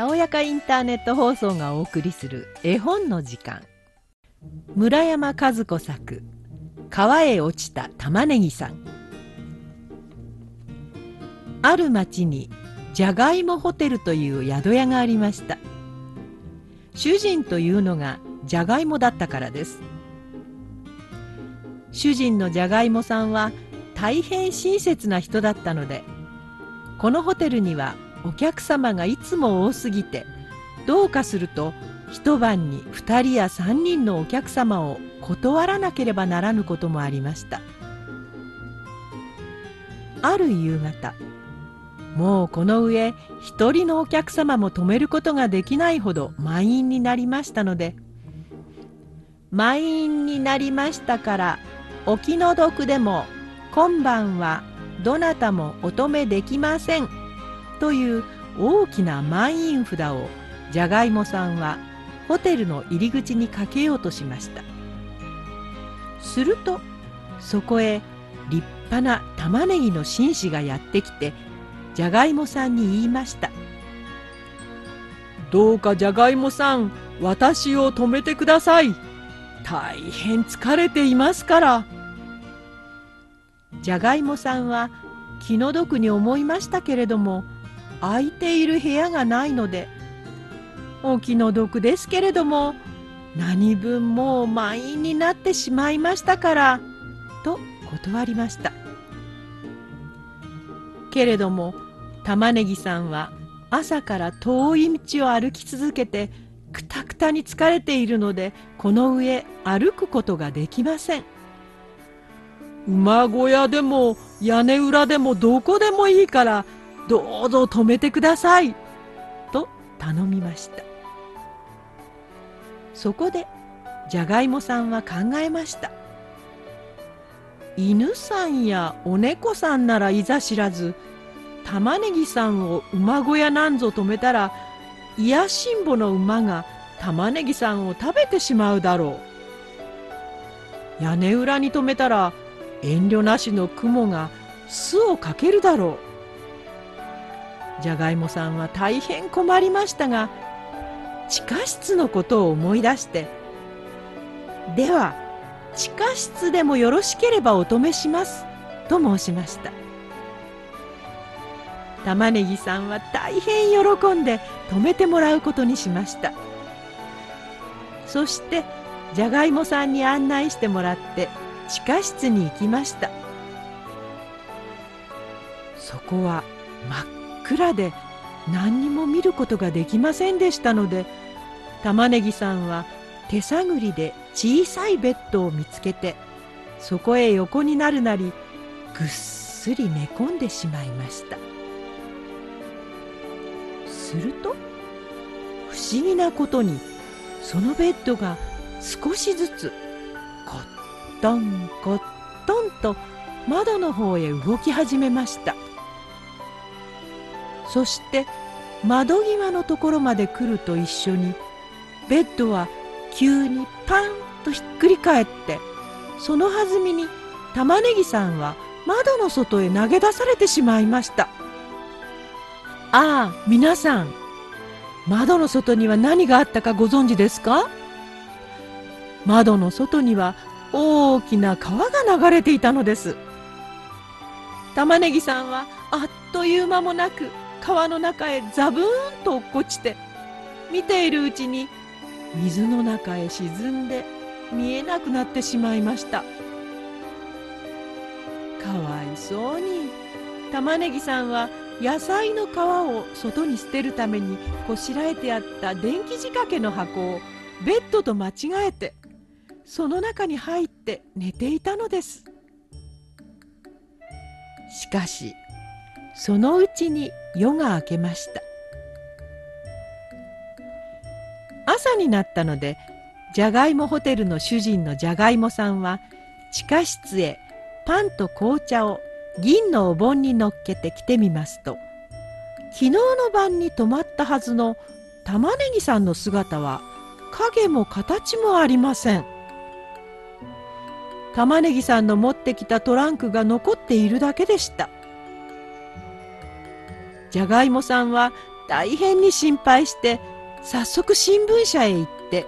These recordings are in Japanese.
たおやかインターネット放送がお送りする絵本の時間。村山和子作「川へ落ちた玉ねぎさん」ある町にじゃがいもホテルという宿屋がありました。主人というのがじゃがいもだったからです。主人のじゃがいもさんは大変親切な人だったのでこのホテルにはお客様がいつも多すぎてどうかすると一晩に2人や3人のお客様を断らなければならぬこともありました。ある夕方もうこの上一人のお客様も止めることができないほど満員になりましたので満員になりましたからお気の毒でも今晩はどなたもお止めできません。という大きな満員札をじゃがいもさんはホテルの入り口にかけようとしました。するとそこへ立派な玉ねぎの紳士がやってきてじゃがいもさんに言いました。どうかじゃがいもさん私を止めてください。大変疲れていますから。じゃがいもさんは気の毒に思いましたけれども空いている部屋がないのでお気の毒ですけれども何分もう満員になってしまいましたからと断りました。けれども玉ねぎさんは朝から遠い道を歩き続けてくたくたに疲れているのでこの上歩くことができません。馬小屋でも屋根裏でもどこでもいいからどうぞ止めてください」と頼みました。そこでじゃがいもさんは考えました。犬さんやお猫さんならいざ知らず玉ねぎさんを馬小屋なんぞ止めたら癒やしんぼの馬が玉ねぎさんを食べてしまうだろう。屋根裏に止めたら遠慮なしの雲が巣をかけるだろう。じゃがいもさんは大変困りましたが地下室のことを思い出してでは地下室でもよろしければお止めしますと申しました。玉ねぎさんは大変喜んで止めてもらうことにしました。そしてじゃがいもさんに案内してもらって地下室に行きました。そこは真っ暗で何にも見ることができませんでしたので玉ねぎさんは手探りで小さいベッドを見つけてそこへ横になるなりぐっすり寝込んでしまいました。すると不思議なことにそのベッドが少しずつコットンコットンと窓の方へ動き始めました。そして窓際のところまで来ると一緒にベッドは急にパンとひっくり返ってその弾みに玉ねぎさんは窓の外へ投げ出されてしまいました。ああ皆さん窓の外には何があったかご存知ですか？窓の外には大きな川が流れていたのです。玉ねぎさんはあっという間もなく川の中へザブーンと落っこちて見ているうちに水の中へ沈んで見えなくなってしまいました。かわいそうに玉ねぎさんは野菜の皮を外に捨てるためにこしらえてあった電気仕掛けの箱をベッドと間違えてその中に入って寝ていたのです。しかしそのうちに夜が明けました。朝になったのでじゃがいもホテルの主人のじゃがいもさんは地下室へパンと紅茶を銀のお盆に乗っけて来てみますと昨日の晩に泊まったはずの玉ねぎさんの姿は影も形もありません。玉ねぎさんの持ってきたトランクが残っているだけでした。じゃがいもさんは大変に心配して早速新聞社へ行って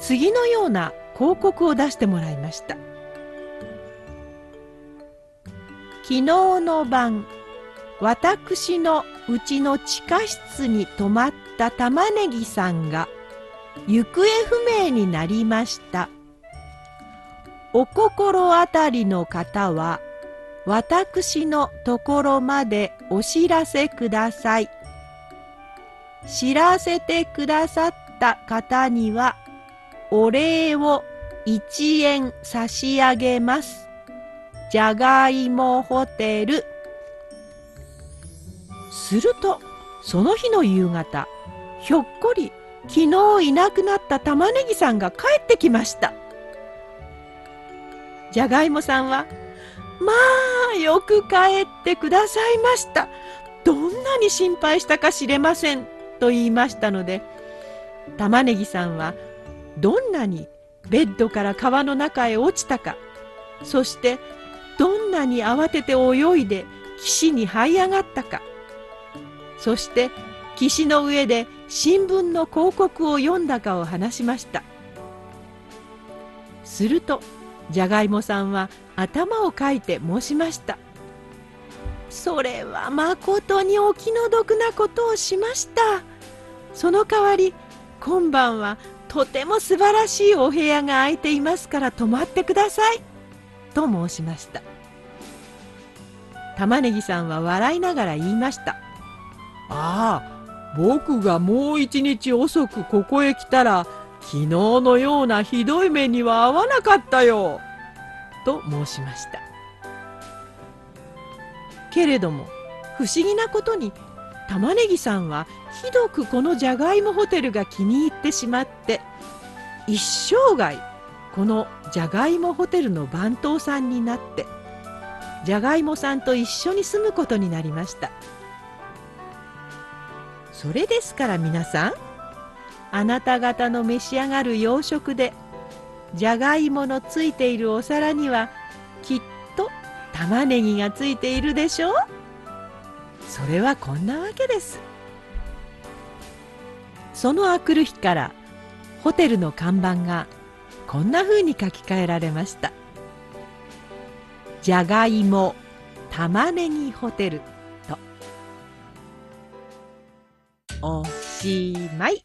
次のような広告を出してもらいました。昨日の晩私のうちの地下室に泊まった玉ねぎさんが行方不明になりました。お心当たりの方は私のところまでお知らせください。知らせてくださった方にはお礼を1円差し上げます。じゃがいもホテル。すると、その日の夕方、ひょっこり昨日いなくなった玉ねぎさんが帰ってきました。じゃがいもさんは、まあ、よく帰ってくださいました。どんなに心配したか知れません。と言いましたので、玉ねぎさんはどんなにベッドから川の中へ落ちたか、そしてどんなに慌てて泳いで岸に這い上がったか、そして岸の上で新聞の広告を読んだかを話しました。すると、じゃがいもさんは頭をかいて申しました。それはまことにお気の毒なことをしました。その代わり、今晩はとても素晴らしいお部屋が空いていますから泊まってください。と申しました。玉ねぎさんは笑いながら言いました。ああ、僕がもう一日遅くここへ来たら、昨日のようなひどい目には合わなかったよ。と申しましたけれども不思議なことに玉ねぎさんはひどくこのじゃがいもホテルが気に入ってしまって一生涯このじゃがいもホテルの番頭さんになってじゃがいもさんと一緒に住むことになりましたそれですから皆さんあなた方の召し上がる洋食でじゃがいものついているお皿にはきっと玉ねぎがついているでしょう。それはこんなわけです。そのあくる日からホテルの看板がこんな風に書き換えられました。じゃがいも玉ねぎホテルと。おしまい。